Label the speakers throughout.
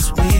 Speaker 1: cause we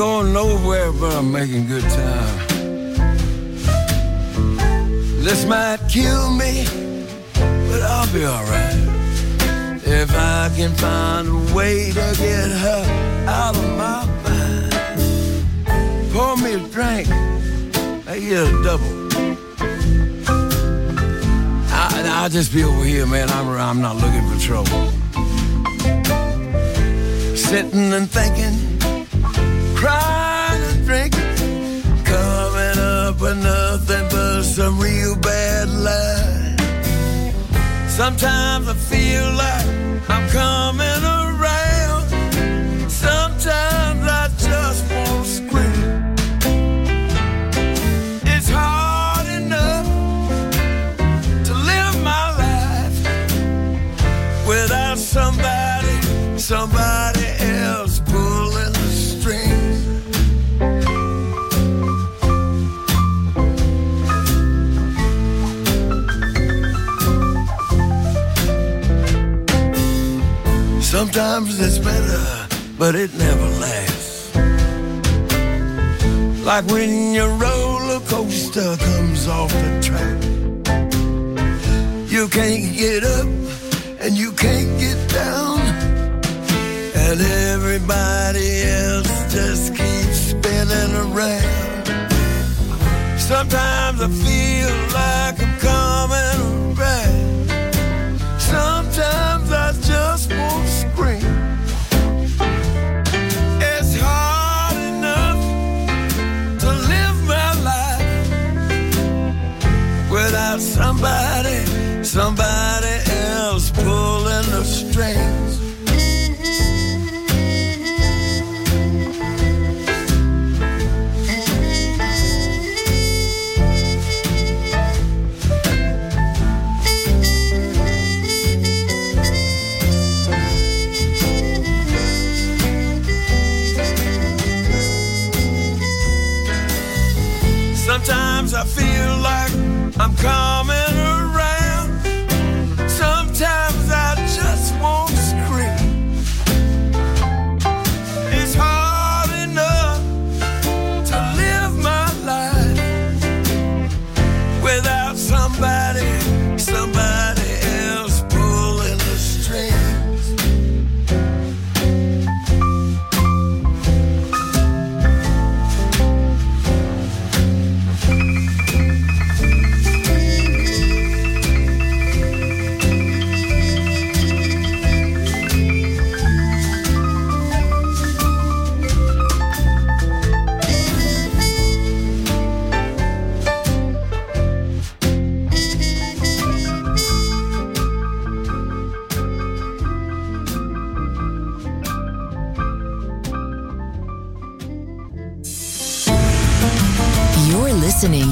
Speaker 2: going nowhere, but I'm making good time. This might kill me, but I'll be alright.
Speaker 3: If I can find a way to get her out of my mind, pour me a drink. I get a double. I, will just be over here, man. I'm, I'm not looking for trouble. Sitting and thinking, crying and drinking, coming up with nothing but some real bad lies. Sometimes I feel like I'm coming around. Sometimes I just want to scream. It's hard enough to live my life without somebody, somebody Sometimes it's better, but it never lasts. Like when your roller coaster comes off the track. You can't get up and you can't get down. And everybody else just keeps spinning around. Sometimes I feel like I'm coming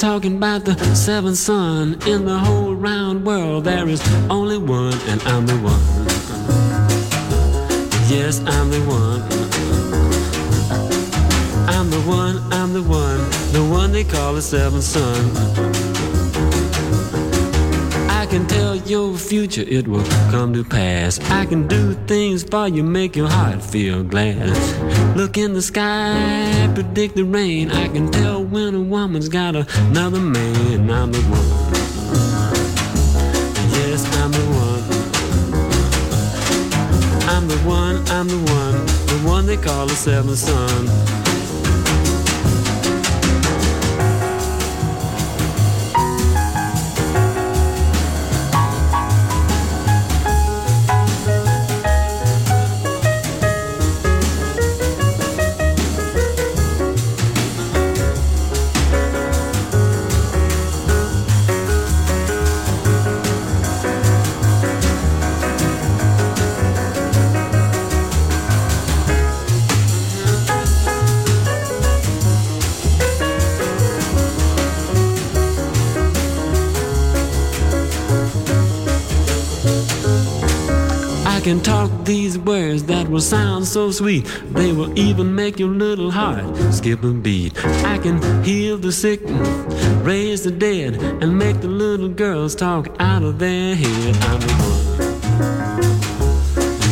Speaker 4: Talking about the seventh son in the whole round world. There is only one, and I'm the one. Yes, I'm the one. I'm the one, I'm the one, the one they call the seventh son. I can tell your future, it will come to pass. I can do things for you, make your heart feel glad. Look in the sky, predict the rain. I can tell when a woman's got another man. I'm the one. Yes, I'm the one. I'm the one, I'm the one, the one they call the seventh son.
Speaker 5: Will sound so sweet. They will even make your little heart skip a beat. I can heal the sick, raise the dead, and make the little girls talk out of their head. I'm the one.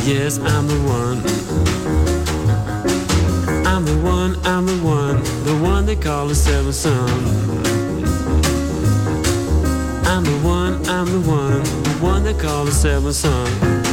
Speaker 5: Yes, I'm the one. I'm the one, I'm the one, the one they call the seventh son. I'm the one, I'm the one, the one they call the seventh son.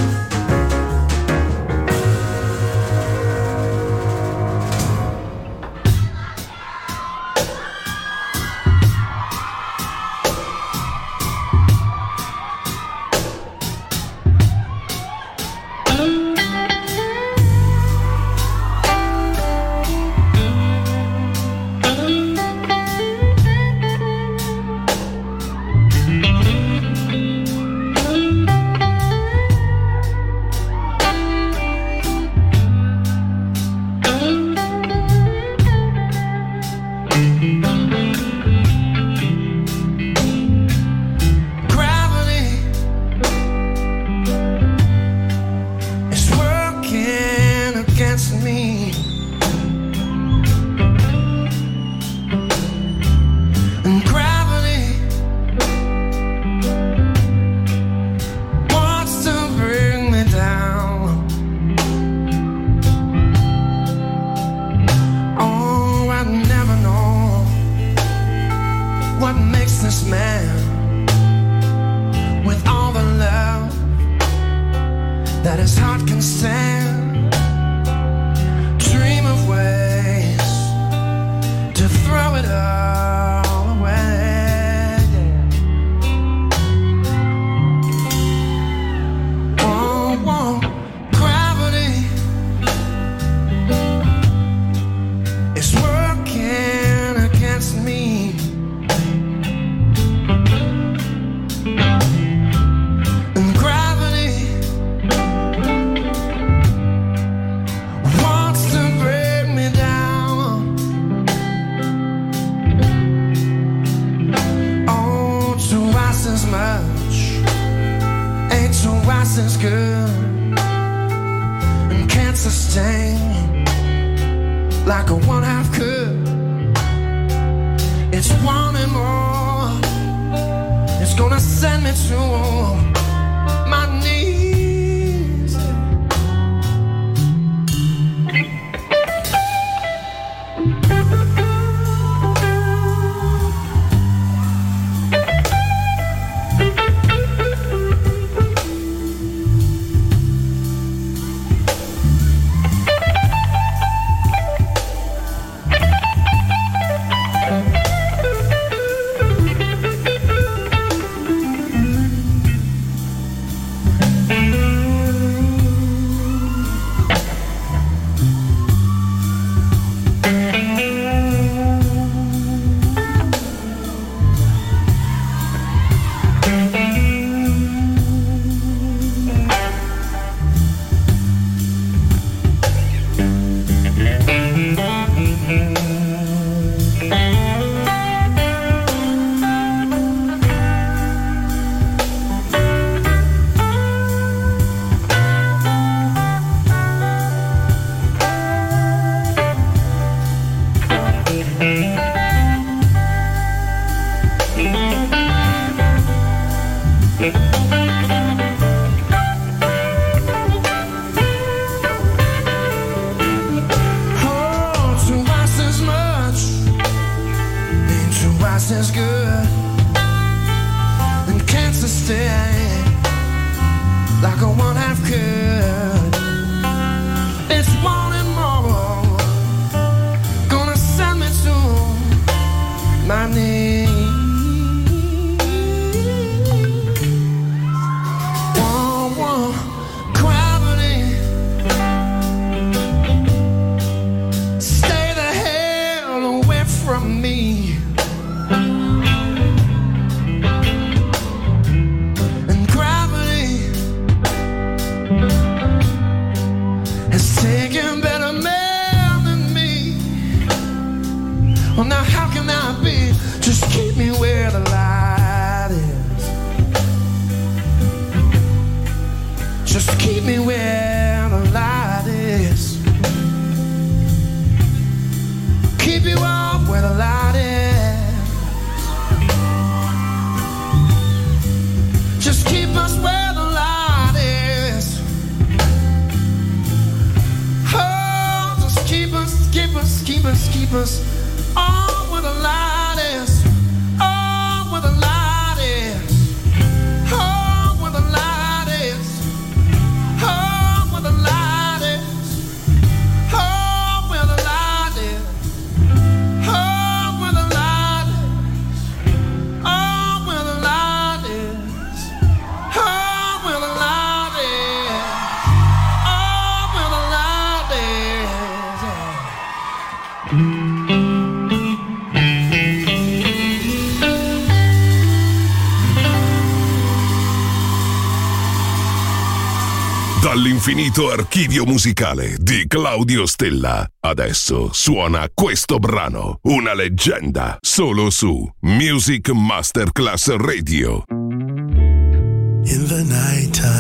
Speaker 1: infinito archivio musicale di Claudio Stella. Adesso suona questo brano, una leggenda, solo su Music Masterclass Radio.
Speaker 2: In the nighttime,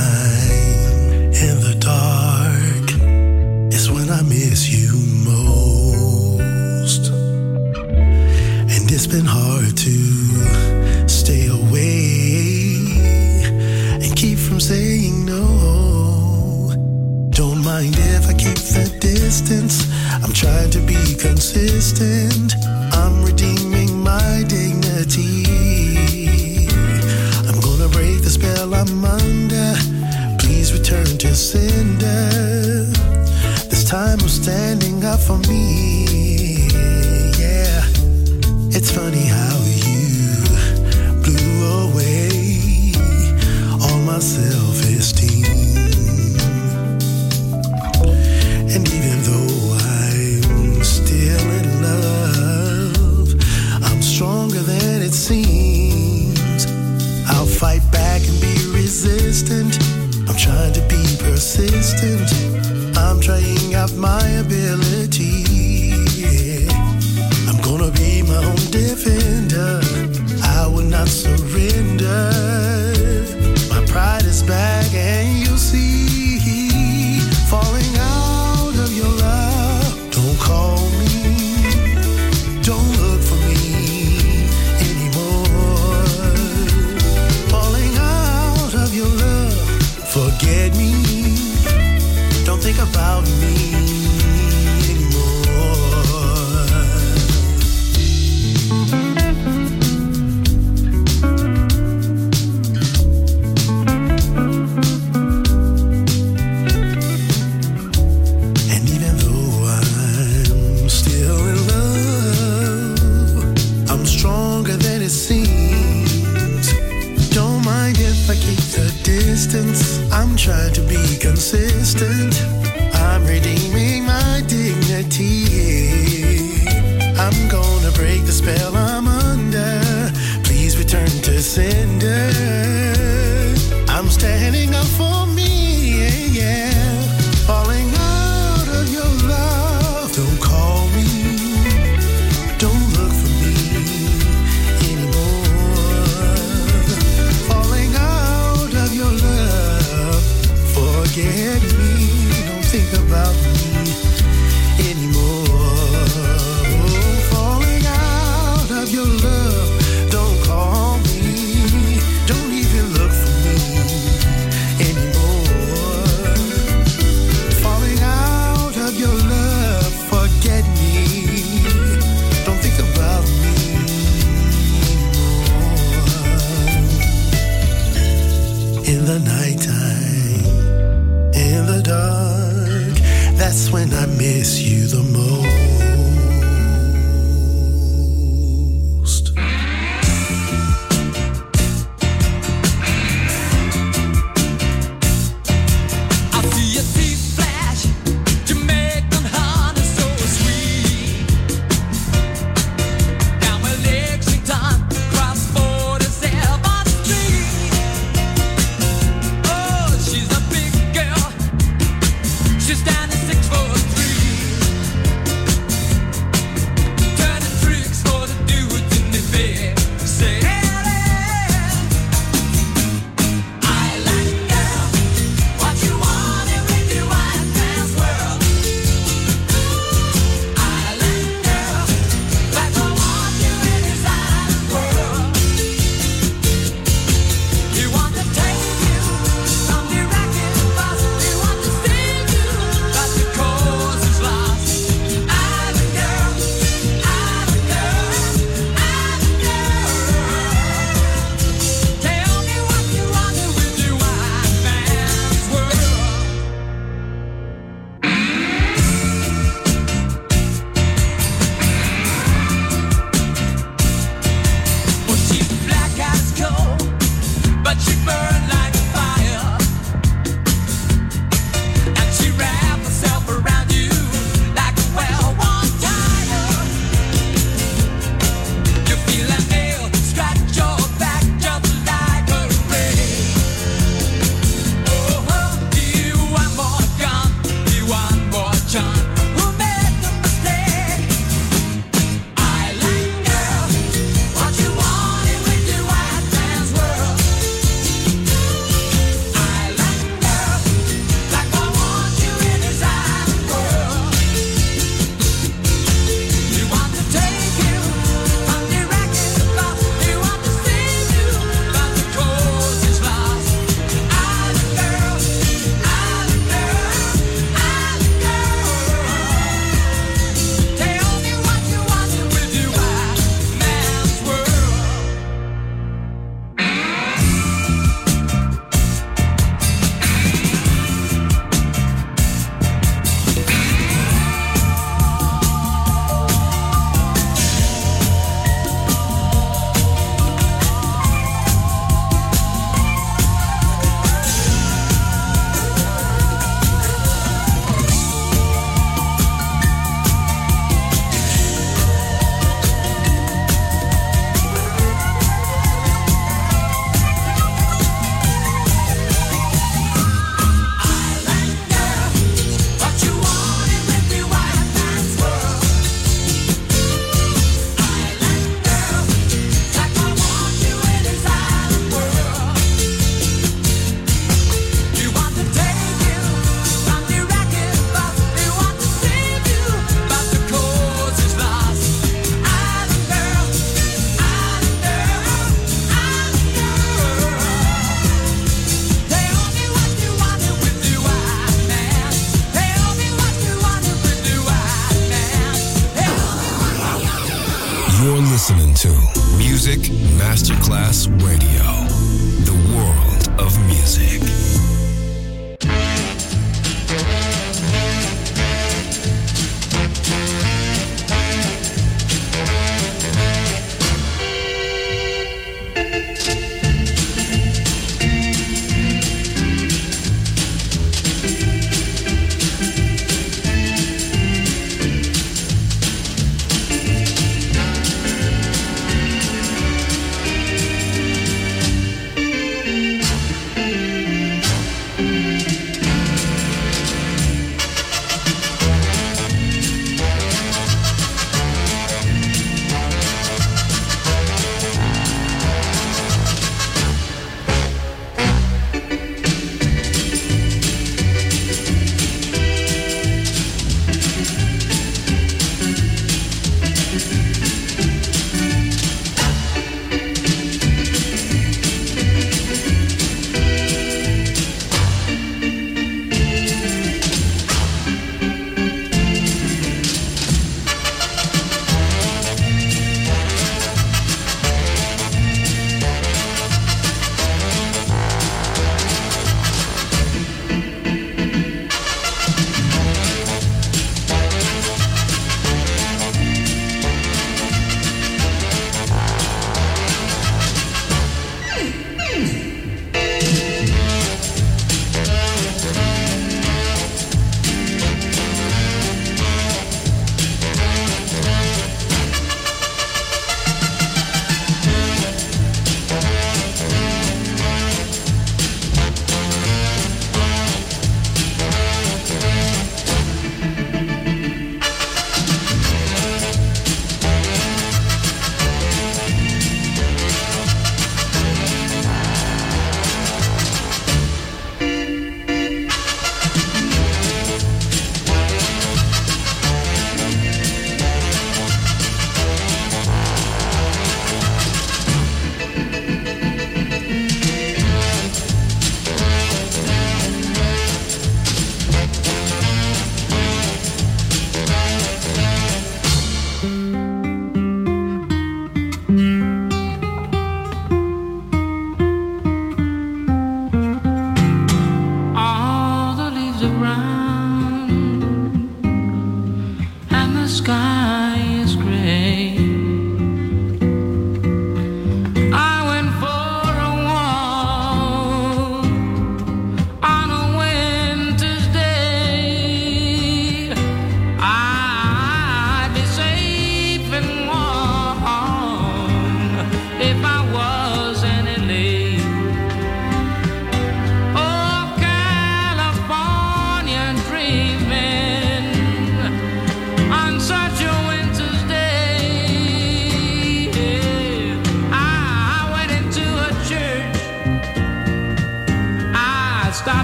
Speaker 2: in the dark, is when I miss you most. And it's been hard to mind if I keep the distance. I'm trying to be consistent. I'm redeeming my dignity. I'm gonna break the spell I'm under. Please return to sender. This time I'm standing up for me.